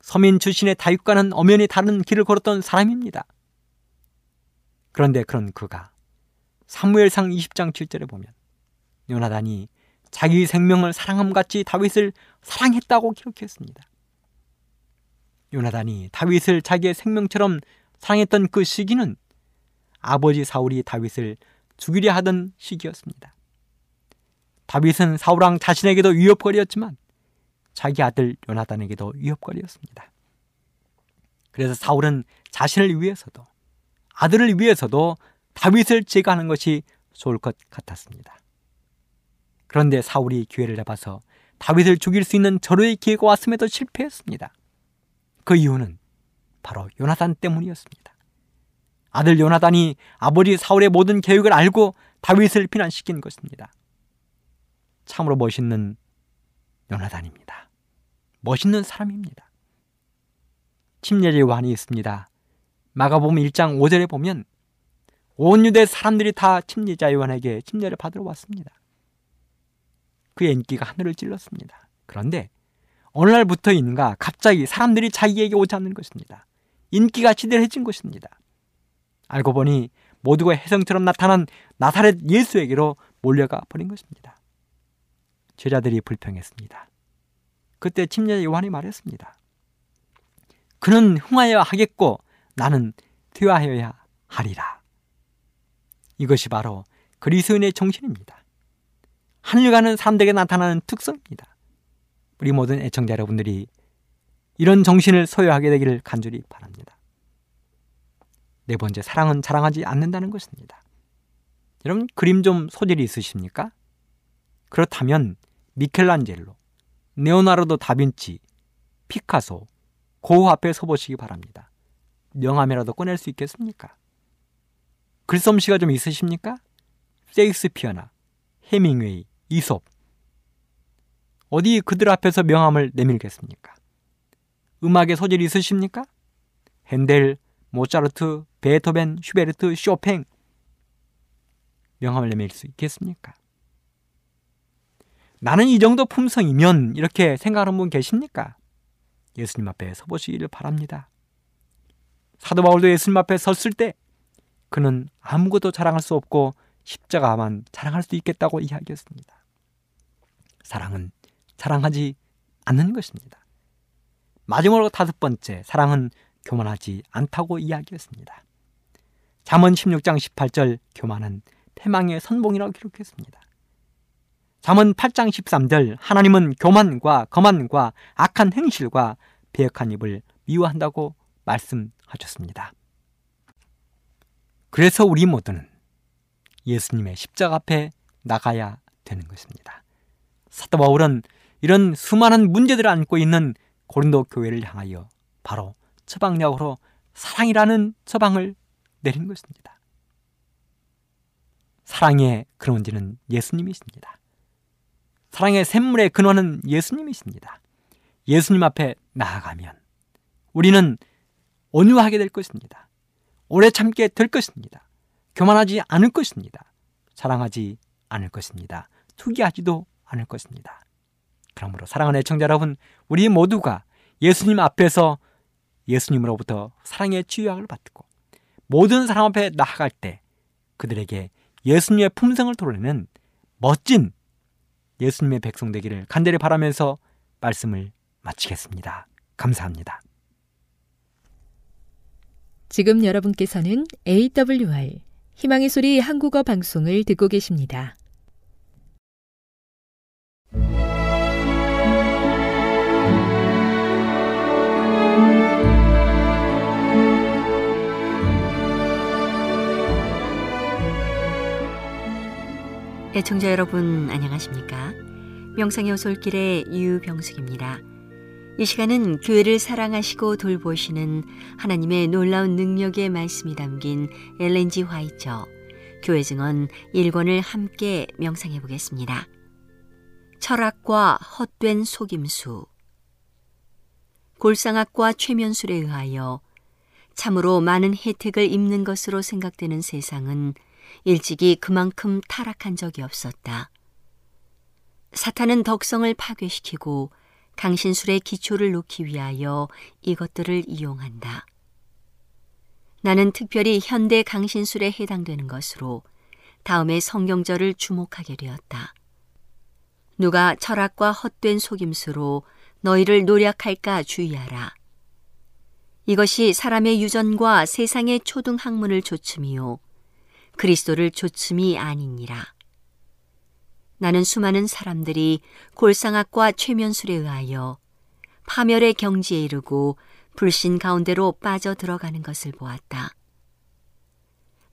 S2: 서민 출신의 다윗과는 엄연히 다른 길을 걸었던 사람입니다. 그런데 그런 그가 사무엘상 20장 7절에 보면 요나단이 자기 생명을 사랑함 같이 다윗을 사랑했다고 기록했습니다. 요나단이 다윗을 자기의 생명처럼 사랑했던 그 시기는 아버지 사울이 다윗을 죽이려 하던 시기였습니다. 다윗은 사울왕 자신에게도 위협거리였지만 자기 아들 요나단에게도 위협거리였습니다. 그래서 사울은 자신을 위해서도 아들을 위해서도 다윗을 제거하는 것이 좋을 것 같았습니다. 그런데 사울이 기회를 잡아서 다윗을 죽일 수 있는 절호의 기회가 왔음에도 실패했습니다. 그 이유는 바로 요나단 때문이었습니다. 아들 요나단이 아버지 사울의 모든 계획을 알고 다윗을 피난시킨 것입니다. 참으로 멋있는 요나단입니다. 멋있는 사람입니다. 침례제 요한이 있습니다. 마가복음 1장 5절에 보면 온 유대 사람들이 다 침례자 요한에게 침례를 받으러 왔습니다. 그의 인기가 하늘을 찔렀습니다. 그런데 어느 날부터인가 갑자기 사람들이 자기에게 오지 않는 것입니다. 인기가 지대해진 것입니다. 알고 보니 모두가 혜성처럼 나타난 나사렛 예수에게로 몰려가 버린 것입니다. 제자들이 불평했습니다. 그때 침례 요한이 말했습니다. 그는 흥하여야 하겠고 나는 퇴화하여야 하리라. 이것이 바로 그리스도인의 정신입니다. 하늘 가는 사람들에게 나타나는 특성입니다. 우리 모든 애청자 여러분들이 이런 정신을 소유하게 되기를 간절히 바랍니다. 네 번째, 사랑은 자랑하지 않는다는 것입니다. 여러분, 그림 좀 소질이 있으십니까? 그렇다면 미켈란젤로, 네오나르도 다빈치, 피카소, 고우 앞에 서보시기 바랍니다. 명함이라도 꺼낼 수 있겠습니까? 글솜씨가 좀 있으십니까? 세익스피어나 해밍웨이, 이솝 어디 그들 앞에서 명함을 내밀겠습니까? 음악의 소질이 있으십니까? 핸델, 모차르트, 베토벤, 슈베르트, 쇼팽 명함을 내밀 수 있겠습니까? 나는 이 정도 품성이면 이렇게 생각하는 분 계십니까? 예수님 앞에 서보시기를 바랍니다. 사도 바울도 예수님 앞에 섰을 때 그는 아무것도 자랑할 수 없고 십자가만 자랑할 수 있겠다고 이야기했습니다. 사랑은 자랑하지 않는 것입니다. 마지막으로 다섯 번째, 사랑은 교만하지 않다고 이야기했습니다. 잠언 16장 18절 교만은 패망의 선봉이라고 기록했습니다. 잠언 8장 13절 하나님은 교만과 거만과 악한 행실과 배역한 입을 미워한다고 말씀하셨습니다. 그래서 우리 모두는 예수님의 십자가 앞에 나가야 되는 것입니다. 사도 바울은 이런 수많은 문제들을 안고 있는 고린도 교회를 향하여 바로 처방약으로 사랑이라는 처방을 내린 것입니다. 사랑의 근원지는 예수님이십니다. 사랑의 샘물의 근원은 예수님이십니다. 예수님 앞에 나아가면 우리는 온유하게 될 것입니다. 오래 참게 될 것입니다. 교만하지 않을 것입니다. 사랑하지 않을 것입니다. 투기하지도 않을 것입니다. 그러므로 사랑하는 애청자 여러분, 우리 모두가 예수님 앞에서 예수님으로부터 사랑의 치유약을 받고 모든 사람 앞에 나아갈 때 그들에게 예수님의 품성을 드러내는 멋진 예수님의 백성 되기를 간절히 바라면서 말씀을 마치겠습니다. 감사합니다.
S1: 지금 여러분께서는 AWR 희망의 소리 한국어 방송을 듣고 계십니다.
S3: 애청자 여러분 안녕하십니까? 명상의 오솔길의 유병숙입니다. 이 시간은 교회를 사랑하시고 돌보시는 하나님의 놀라운 능력의 말씀이 담긴 엘렌지 화이처 교회 증언 1권을 함께 명상해 보겠습니다. 철학과 헛된 속임수 골상학과 최면술에 의하여 참으로 많은 혜택을 입는 것으로 생각되는 세상은 일찍이 그만큼 타락한 적이 없었다. 사탄은 덕성을 파괴시키고 강신술의 기초를 놓기 위하여 이것들을 이용한다. 나는 특별히 현대 강신술에 해당되는 것으로 다음의 성경절을 주목하게 되었다. 누가 철학과 헛된 속임수로 너희를 노력할까 주의하라. 이것이 사람의 유전과 세상의 초등 학문을 조춤이요. 그리스도를 조춤이 아니니라. 나는 수많은 사람들이 골상학과 최면술에 의하여 파멸의 경지에 이르고 불신 가운데로 빠져 들어가는 것을 보았다.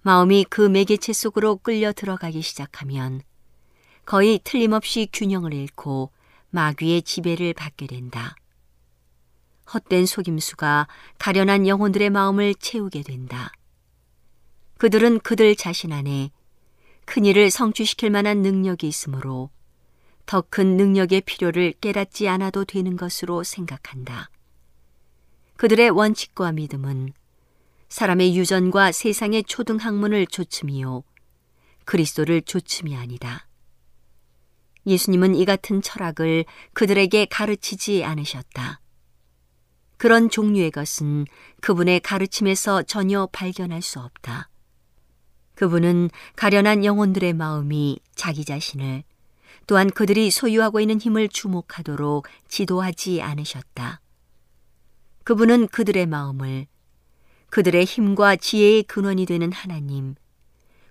S3: 마음이 그 매개체 속으로 끌려 들어가기 시작하면 거의 틀림없이 균형을 잃고 마귀의 지배를 받게 된다. 헛된 속임수가 가련한 영혼들의 마음을 채우게 된다. 그들은 그들 자신 안에 큰 일을 성취시킬 만한 능력이 있으므로 더 큰 능력의 필요를 깨닫지 않아도 되는 것으로 생각한다. 그들의 원칙과 믿음은 사람의 유전과 세상의 초등학문을 조춤이요. 그리스도를 조춤이 아니다. 예수님은 이 같은 철학을 그들에게 가르치지 않으셨다. 그런 종류의 것은 그분의 가르침에서 전혀 발견할 수 없다. 그분은 가련한 영혼들의 마음이 자기 자신을 또한 그들이 소유하고 있는 힘을 주목하도록 지도하지 않으셨다. 그분은 그들의 마음을 그들의 힘과 지혜의 근원이 되는 하나님,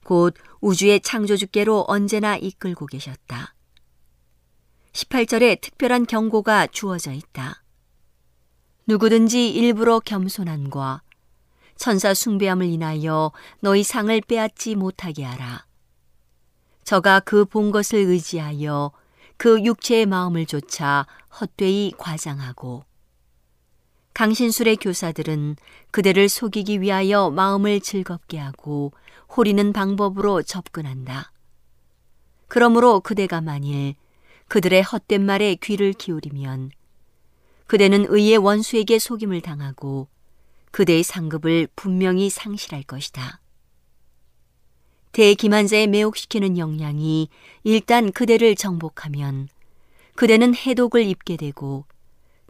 S3: 곧 우주의 창조주께로 언제나 이끌고 계셨다. 18절에 특별한 경고가 주어져 있다. 누구든지 일부러 겸손함과 천사 숭배함을 인하여 너희 상을 빼앗지 못하게 하라. 저가 그 본 것을 의지하여 그 육체의 마음을 조차 헛되이 과장하고 강신술의 교사들은 그대를 속이기 위하여 마음을 즐겁게 하고 호리는 방법으로 접근한다. 그러므로 그대가 만일 그들의 헛된 말에 귀를 기울이면 그대는 의의 원수에게 속임을 당하고 그대의 상급을 분명히 상실할 것이다. 대기만자에 매혹시키는 영향이 일단 그대를 정복하면 그대는 해독을 입게 되고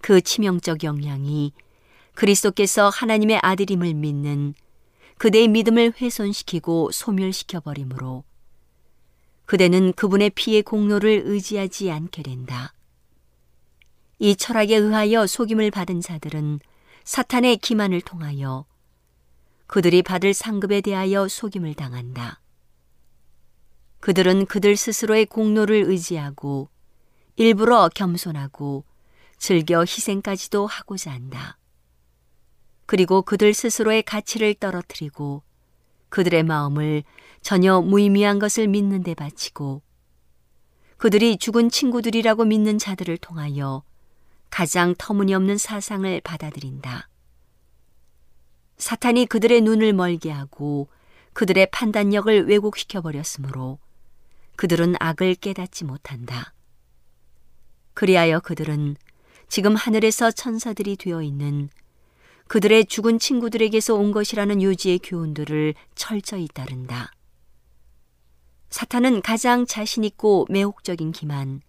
S3: 그 치명적 영향이 그리스도께서 하나님의 아들임을 믿는 그대의 믿음을 훼손시키고 소멸시켜 버리므로 그대는 그분의 피의 공로를 의지하지 않게 된다. 이 철학에 의하여 속임을 받은 자들은 사탄의 기만을 통하여 그들이 받을 상급에 대하여 속임을 당한다. 그들은 그들 스스로의 공로를 의지하고 일부러 겸손하고 즐겨 희생까지도 하고자 한다. 그리고 그들 스스로의 가치를 떨어뜨리고 그들의 마음을 전혀 무의미한 것을 믿는 데 바치고 그들이 죽은 친구들이라고 믿는 자들을 통하여 가장 터무니없는 사상을 받아들인다. 사탄이 그들의 눈을 멀게 하고 그들의 판단력을 왜곡시켜 버렸으므로 그들은 악을 깨닫지 못한다. 그리하여 그들은 지금 하늘에서 천사들이 되어 있는 그들의 죽은 친구들에게서 온 것이라는 요지의 교훈들을 철저히 따른다. 사탄은 가장 자신있고 매혹적인 기만,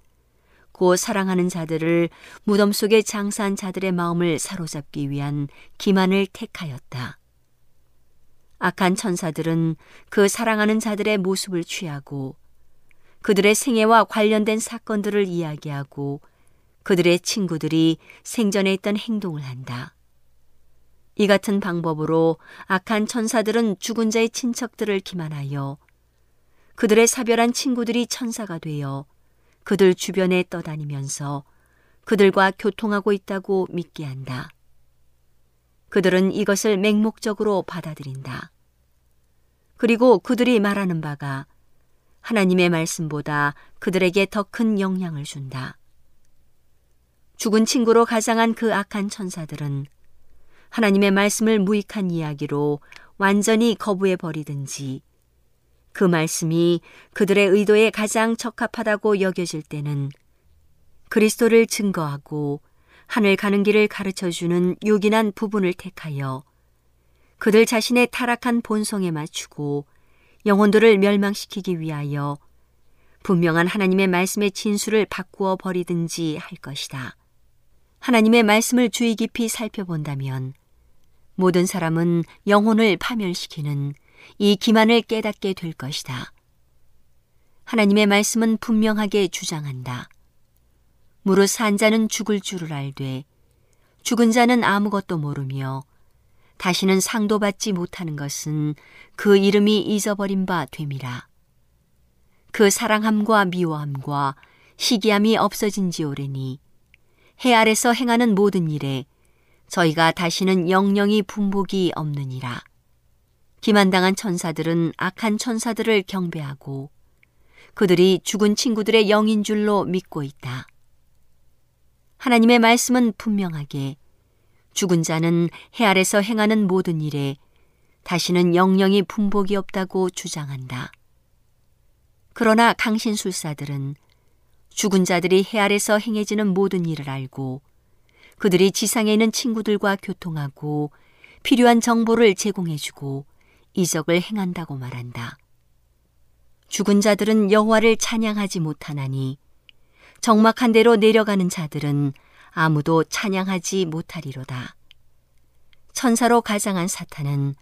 S3: 고 사랑하는 자들을 무덤 속에 장사한 자들의 마음을 사로잡기 위한 기만을 택하였다. 악한 천사들은 그 사랑하는 자들의 모습을 취하고 그들의 생애와 관련된 사건들을 이야기하고 그들의 친구들이 생전에 있던 행동을 한다. 이 같은 방법으로 악한 천사들은 죽은 자의 친척들을 기만하여 그들의 사별한 친구들이 천사가 되어 그들 주변에 떠다니면서 그들과 교통하고 있다고 믿게 한다. 그들은 이것을 맹목적으로 받아들인다. 그리고 그들이 말하는 바가 하나님의 말씀보다 그들에게 더 큰 영향을 준다. 죽은 친구로 가장한 그 악한 천사들은 하나님의 말씀을 무익한 이야기로 완전히 거부해 버리든지 그 말씀이 그들의 의도에 가장 적합하다고 여겨질 때는 그리스도를 증거하고 하늘 가는 길을 가르쳐 주는 요긴한 부분을 택하여 그들 자신의 타락한 본성에 맞추고 영혼들을 멸망시키기 위하여 분명한 하나님의 말씀의 진수를 바꾸어 버리든지 할 것이다. 하나님의 말씀을 주의 깊이 살펴본다면 모든 사람은 영혼을 파멸시키는 이 기만을 깨닫게 될 것이다. 하나님의 말씀은 분명하게 주장한다. 무릇 산 자는 죽을 줄을 알되 죽은 자는 아무것도 모르며 다시는 상도 받지 못하는 것은 그 이름이 잊어버린 바 됨이라. 그 사랑함과 미워함과 시기함이 없어진 지 오래니 해 아래서 행하는 모든 일에 저희가 다시는 영영이 분복이 없느니라. 기만당한 천사들은 악한 천사들을 경배하고 그들이 죽은 친구들의 영인 줄로 믿고 있다. 하나님의 말씀은 분명하게 죽은 자는 해 아래서 행하는 모든 일에 다시는 영영이 분복이 없다고 주장한다. 그러나 강신술사들은 죽은 자들이 해 아래서 행해지는 모든 일을 알고 그들이 지상에 있는 친구들과 교통하고 필요한 정보를 제공해주고 이적을 행한다고 말한다. 죽은 자들은 여호와를 찬양하지 못하나니 적막한 대로 내려가는 자들은 아무도 찬양하지 못하리로다. 천사로 가장한 사탄은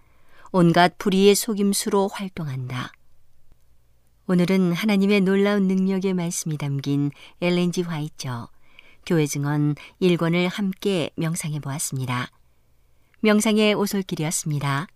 S3: 온갖 불의의 속임수로 활동한다. 오늘은 하나님의 놀라운 능력의 말씀이 담긴 엘렌지 화이처 교회 증언 1권을 함께 명상해 보았습니다. 명상의 오솔길이었습니다.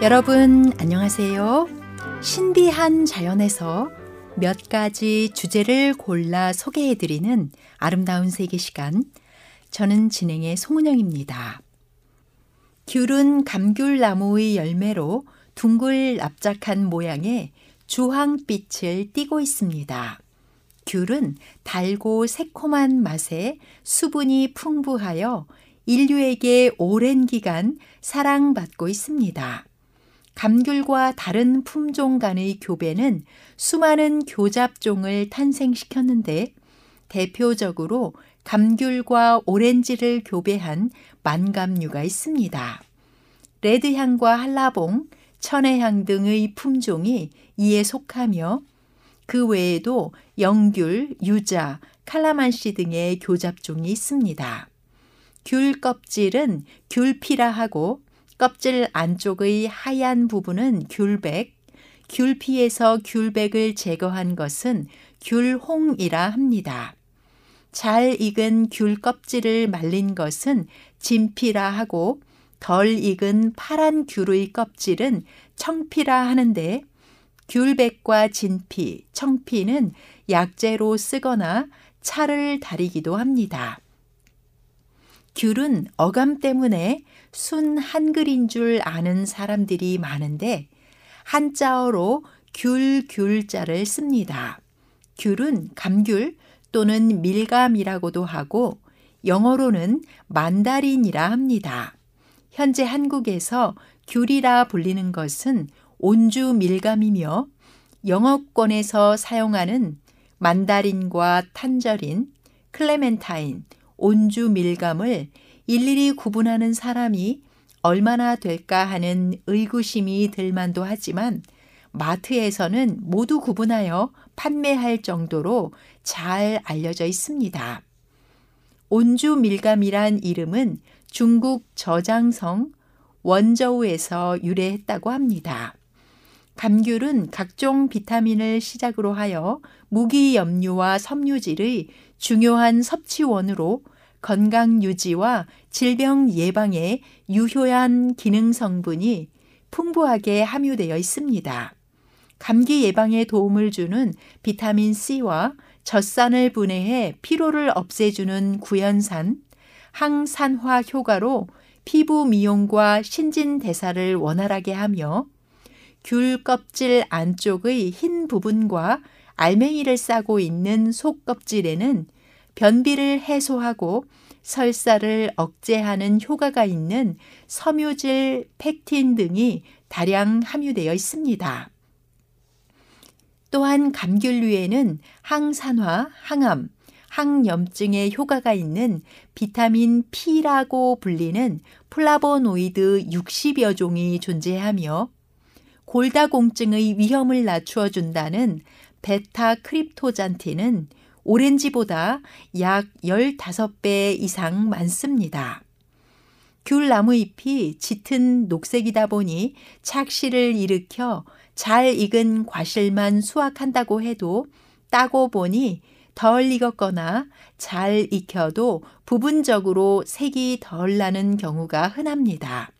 S4: 여러분 안녕하세요. 신비한 자연에서 몇 가지 주제를 골라 소개해 드리는 아름다운 세계 시간. 저는 진행의 송은영입니다. 귤은 감귤나무의 열매로 둥글 납작한 모양의 주황빛을 띠고 있습니다. 귤은 달고 새콤한 맛에 수분이 풍부하여 인류에게 오랜 기간 사랑받고 있습니다. 감귤과 다른 품종 간의 교배는 수많은 교잡종을 탄생시켰는데 대표적으로 감귤과 오렌지를 교배한 만감류가 있습니다. 레드향과 한라봉, 천혜향 등의 품종이 이에 속하며 그 외에도 영귤, 유자, 칼라만시 등의 교잡종이 있습니다. 귤 껍질은 귤피라 하고 껍질 안쪽의 하얀 부분은 귤백, 귤피에서 귤백을 제거한 것은 귤홍이라 합니다. 잘 익은 귤 껍질을 말린 것은 진피라 하고 덜 익은 파란 귤의 껍질은 청피라 하는데 귤백과 진피, 청피는 약재로 쓰거나 차를 다리기도 합니다. 귤은 어감 때문에 순 한글인 줄 아는 사람들이 많은데 한자어로 귤, 귤자를 씁니다. 귤은 감귤, 또는 밀감이라고도 하고 영어로는 만다린이라 합니다. 현재 한국에서 귤이라 불리는 것은 온주 밀감이며 영어권에서 사용하는 만다린과 탄저린, 클레멘타인, 온주 밀감을 일일이 구분하는 사람이 얼마나 될까 하는 의구심이 들만도 하지만 마트에서는 모두 구분하여 판매할 정도로 잘 알려져 있습니다. 온주 밀감이란 이름은 중국 저장성 원저우에서 유래했다고 합니다. 감귤은 각종 비타민을 시작으로 하여 무기 염류와 섬유질의 중요한 섭취원으로 건강 유지와 질병 예방에 유효한 기능 성분이 풍부하게 함유되어 있습니다. 감기 예방에 도움을 주는 비타민 C와 젖산을 분해해 피로를 없애주는 구연산, 항산화 효과로 피부 미용과 신진 대사를 원활하게 하며 귤 껍질 안쪽의 흰 부분과 알맹이를 싸고 있는 속 껍질에는 변비를 해소하고 설사를 억제하는 효과가 있는 섬유질 팩틴 등이 다량 함유되어 있습니다. 또한 감귤류에는 항산화, 항암, 항염증에 효과가 있는 비타민 P라고 불리는 플라보노이드 60여 종이 존재하며 골다공증의 위험을 낮추어 준다는 베타 크립토잔틴은 오렌지보다 약 15배 이상 많습니다. 귤 나무 잎이 짙은 녹색이다 보니 착시를 일으켜 잘 익은 과실만 수확한다고 해도 따고 보니 덜 익었거나 잘 익혀도 부분적으로 색이 덜 나는 경우가 흔합니다.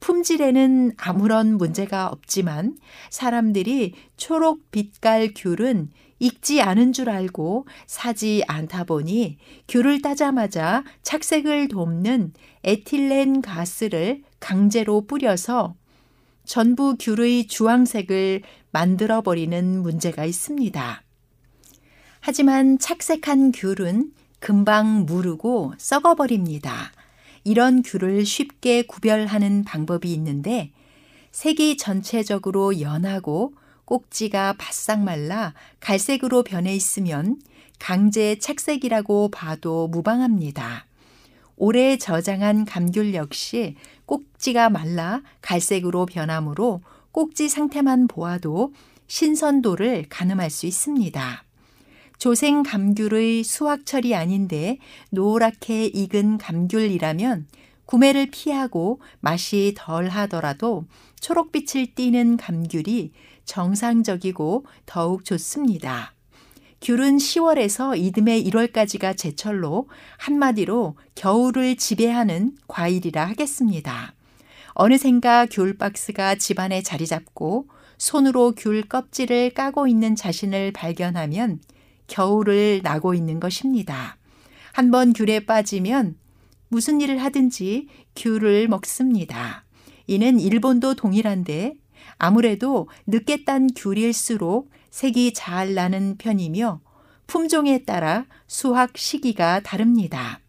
S4: 품질에는 아무런 문제가 없지만 사람들이 초록 빛깔 귤은 익지 않은 줄 알고 사지 않다 보니 귤을 따자마자 착색을 돕는 에틸렌 가스를 강제로 뿌려서 전부 귤의 주황색을 만들어 버리는 문제가 있습니다. 하지만 착색한 귤은 금방 무르고 썩어버립니다. 이런 귤을 쉽게 구별하는 방법이 있는데 색이 전체적으로 연하고 꼭지가 바싹 말라 갈색으로 변해 있으면 강제 착색이라고 봐도 무방합니다. 오래 저장한 감귤 역시 꼭지가 말라 갈색으로 변하므로 꼭지 상태만 보아도 신선도를 가늠할 수 있습니다. 조생 감귤의 수확철이 아닌데 노랗게 익은 감귤이라면 구매를 피하고 맛이 덜 하더라도 초록빛을 띠는 감귤이 정상적이고 더욱 좋습니다. 귤은 10월에서 이듬해 1월까지가 제철로 한마디로 겨울을 지배하는 과일이라 하겠습니다. 어느샌가 귤 박스가 집안에 자리 잡고 손으로 귤 껍질을 까고 있는 자신을 발견하면 겨울을 나고 있는 것입니다. 한번 귤에 빠지면 무슨 일을 하든지 귤을 먹습니다. 이는 일본도 동일한데 아무래도 늦게 딴 귤일수록 색이 잘 나는 편이며 품종에 따라 수확 시기가 다릅니다.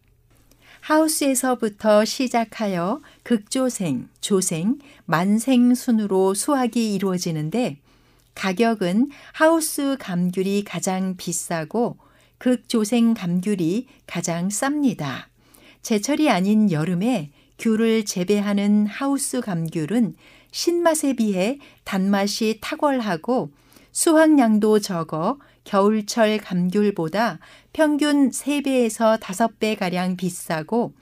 S4: 하우스에서부터 시작하여 극조생, 조생, 만생 순으로 수확이 이루어지는데 가격은 하우스 감귤이 가장 비싸고 극조생 감귤이 가장 쌉니다. 제철이 아닌 여름에 귤을 재배하는 하우스 감귤은 신맛에 비해 단맛이 탁월하고 수확량도 적어 겨울철 감귤보다 평균 3배에서 5배 가량 비싸고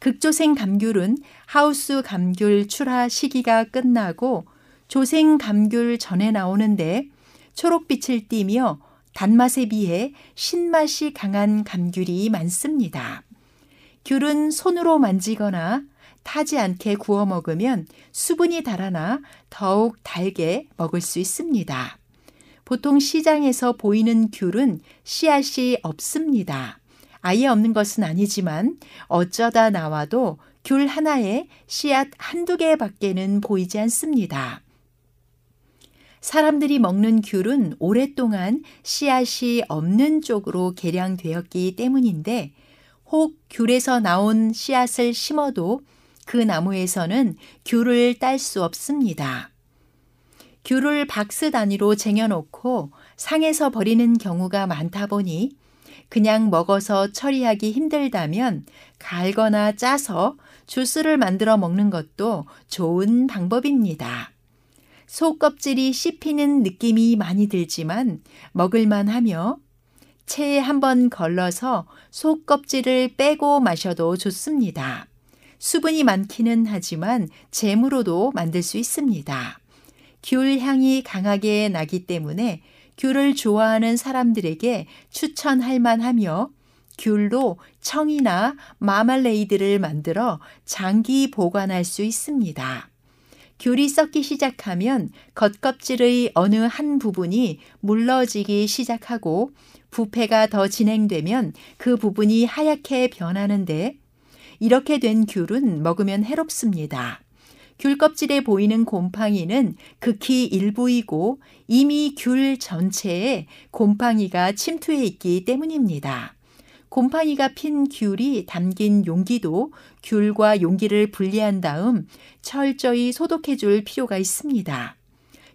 S4: 극조생 감귤은 하우스 감귤 출하 시기가 끝나고 조생 감귤 전에 나오는데 초록빛을 띠며 단맛에 비해 신맛이 강한 감귤이 많습니다. 귤은 손으로 만지거나 타지 않게 구워 먹으면 수분이 달아나 더욱 달게 먹을 수 있습니다. 보통 시장에서 보이는 귤은 씨앗이 없습니다. 아예 없는 것은 아니지만 어쩌다 나와도 귤 하나에 씨앗 한두 개밖에는 보이지 않습니다. 사람들이 먹는 귤은 오랫동안 씨앗이 없는 쪽으로 개량되었기 때문인데 혹 귤에서 나온 씨앗을 심어도 그 나무에서는 귤을 딸 수 없습니다. 귤을 박스 단위로 쟁여놓고 상에서 버리는 경우가 많다 보니 그냥 먹어서 처리하기 힘들다면 갈거나 짜서 주스를 만들어 먹는 것도 좋은 방법입니다. 속 껍질이 씹히는 느낌이 많이 들지만 먹을만 하며 체에 한번 걸러서 속 껍질을 빼고 마셔도 좋습니다. 수분이 많기는 하지만 잼으로도 만들 수 있습니다. 귤 향이 강하게 나기 때문에 귤을 좋아하는 사람들에게 추천할 만하며 귤로 청이나 마말레이드를 만들어 장기 보관할 수 있습니다. 귤이 썩기 시작하면 겉껍질의 어느 한 부분이 물러지기 시작하고 부패가 더 진행되면 그 부분이 하얗게 변하는데 이렇게 된 귤은 먹으면 해롭습니다. 귤 껍질에 보이는 곰팡이는 극히 일부이고 이미 귤 전체에 곰팡이가 침투해 있기 때문입니다. 곰팡이가 핀 귤이 담긴 용기도 귤과 용기를 분리한 다음 철저히 소독해 줄 필요가 있습니다.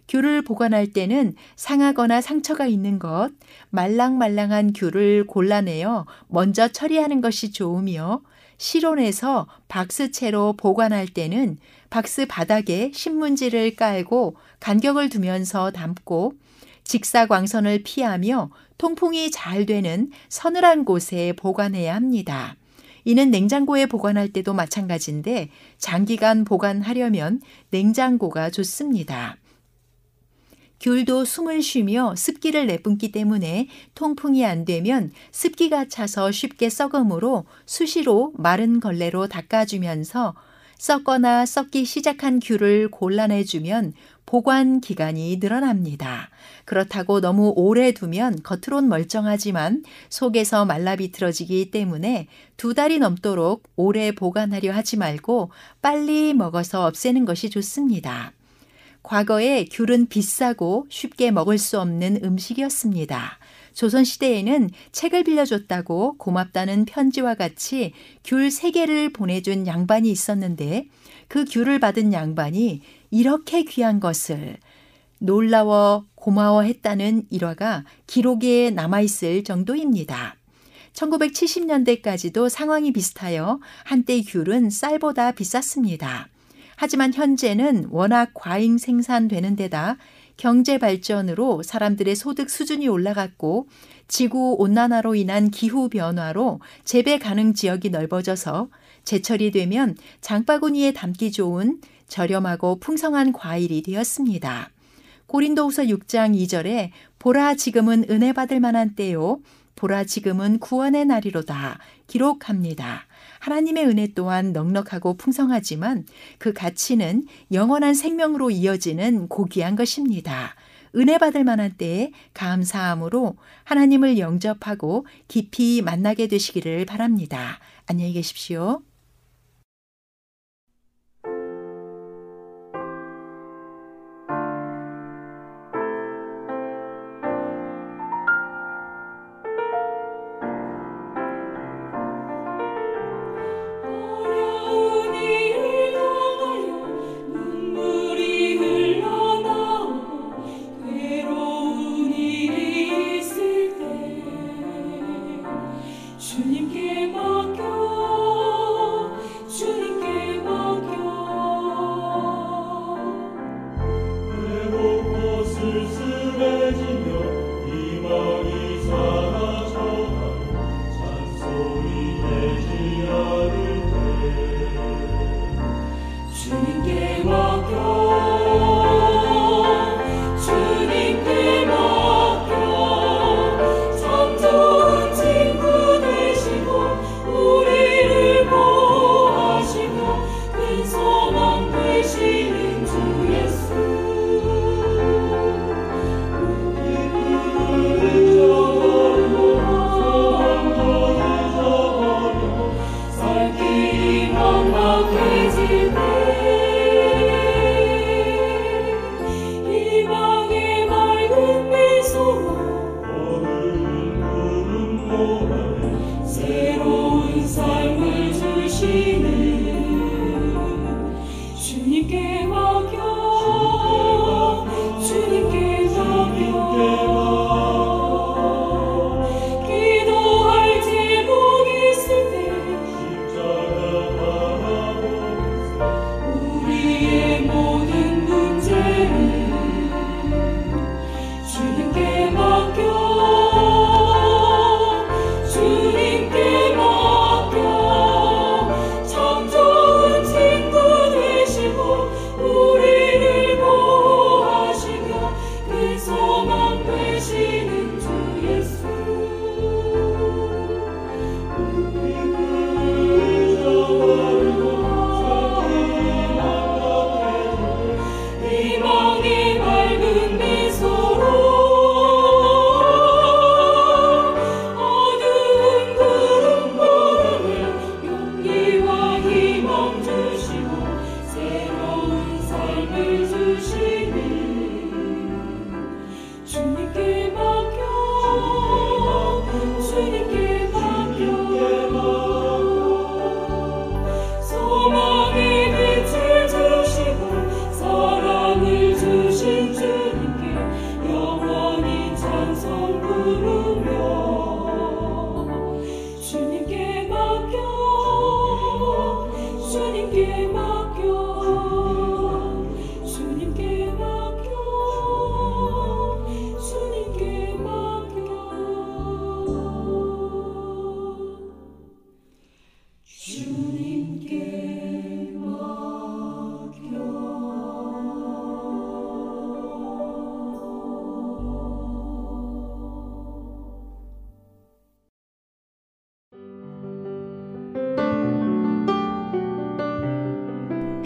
S4: 귤을 보관할 때는 상하거나 상처가 있는 것, 말랑말랑한 귤을 골라내어 먼저 처리하는 것이 좋으며 실온에서 박스채로 보관할 때는 박스 바닥에 신문지를 깔고 간격을 두면서 담고 직사광선을 피하며 통풍이 잘 되는 서늘한 곳에 보관해야 합니다. 이는 냉장고에 보관할 때도 마찬가지인데 장기간 보관하려면 냉장고가 좋습니다. 귤도 숨을 쉬며 습기를 내뿜기 때문에 통풍이 안 되면 습기가 차서 쉽게 썩으므로 수시로 마른 걸레로 닦아주면서 썩거나 썩기 시작한 귤을 골라내주면 보관 기간이 늘어납니다. 그렇다고 너무 오래 두면 겉으론 멀쩡하지만 속에서 말라 비틀어지기 때문에 두 달이 넘도록 오래 보관하려 하지 말고 빨리 먹어서 없애는 것이 좋습니다. 과거에 귤은 비싸고 쉽게 먹을 수 없는 음식이었습니다. 조선시대에는 책을 빌려줬다고 고맙다는 편지와 같이 귤 3개를 보내준 양반이 있었는데 그 귤을 받은 양반이 이렇게 귀한 것을 놀라워 고마워했다는 일화가 기록에 남아있을 정도입니다. 1970년대까지도 상황이 비슷하여 한때 귤은 쌀보다 비쌌습니다. 하지만 현재는 워낙 과잉 생산되는 데다 경제 발전으로 사람들의 소득 수준이 올라갔고 지구 온난화로 인한 기후 변화로 재배 가능 지역이 넓어져서 제철이 되면 장바구니에 담기 좋은 저렴하고 풍성한 과일이 되었습니다. 고린도후서 6장 2절에 보라 지금은 은혜 받을 만한 때요 보라 지금은 구원의 날이로다 기록합니다. 하나님의 은혜 또한 넉넉하고 풍성하지만 그 가치는 영원한 생명으로 이어지는 고귀한 것입니다. 은혜 받을 만한 때에 감사함으로 하나님을 영접하고 깊이 만나게 되시기를 바랍니다. 안녕히 계십시오.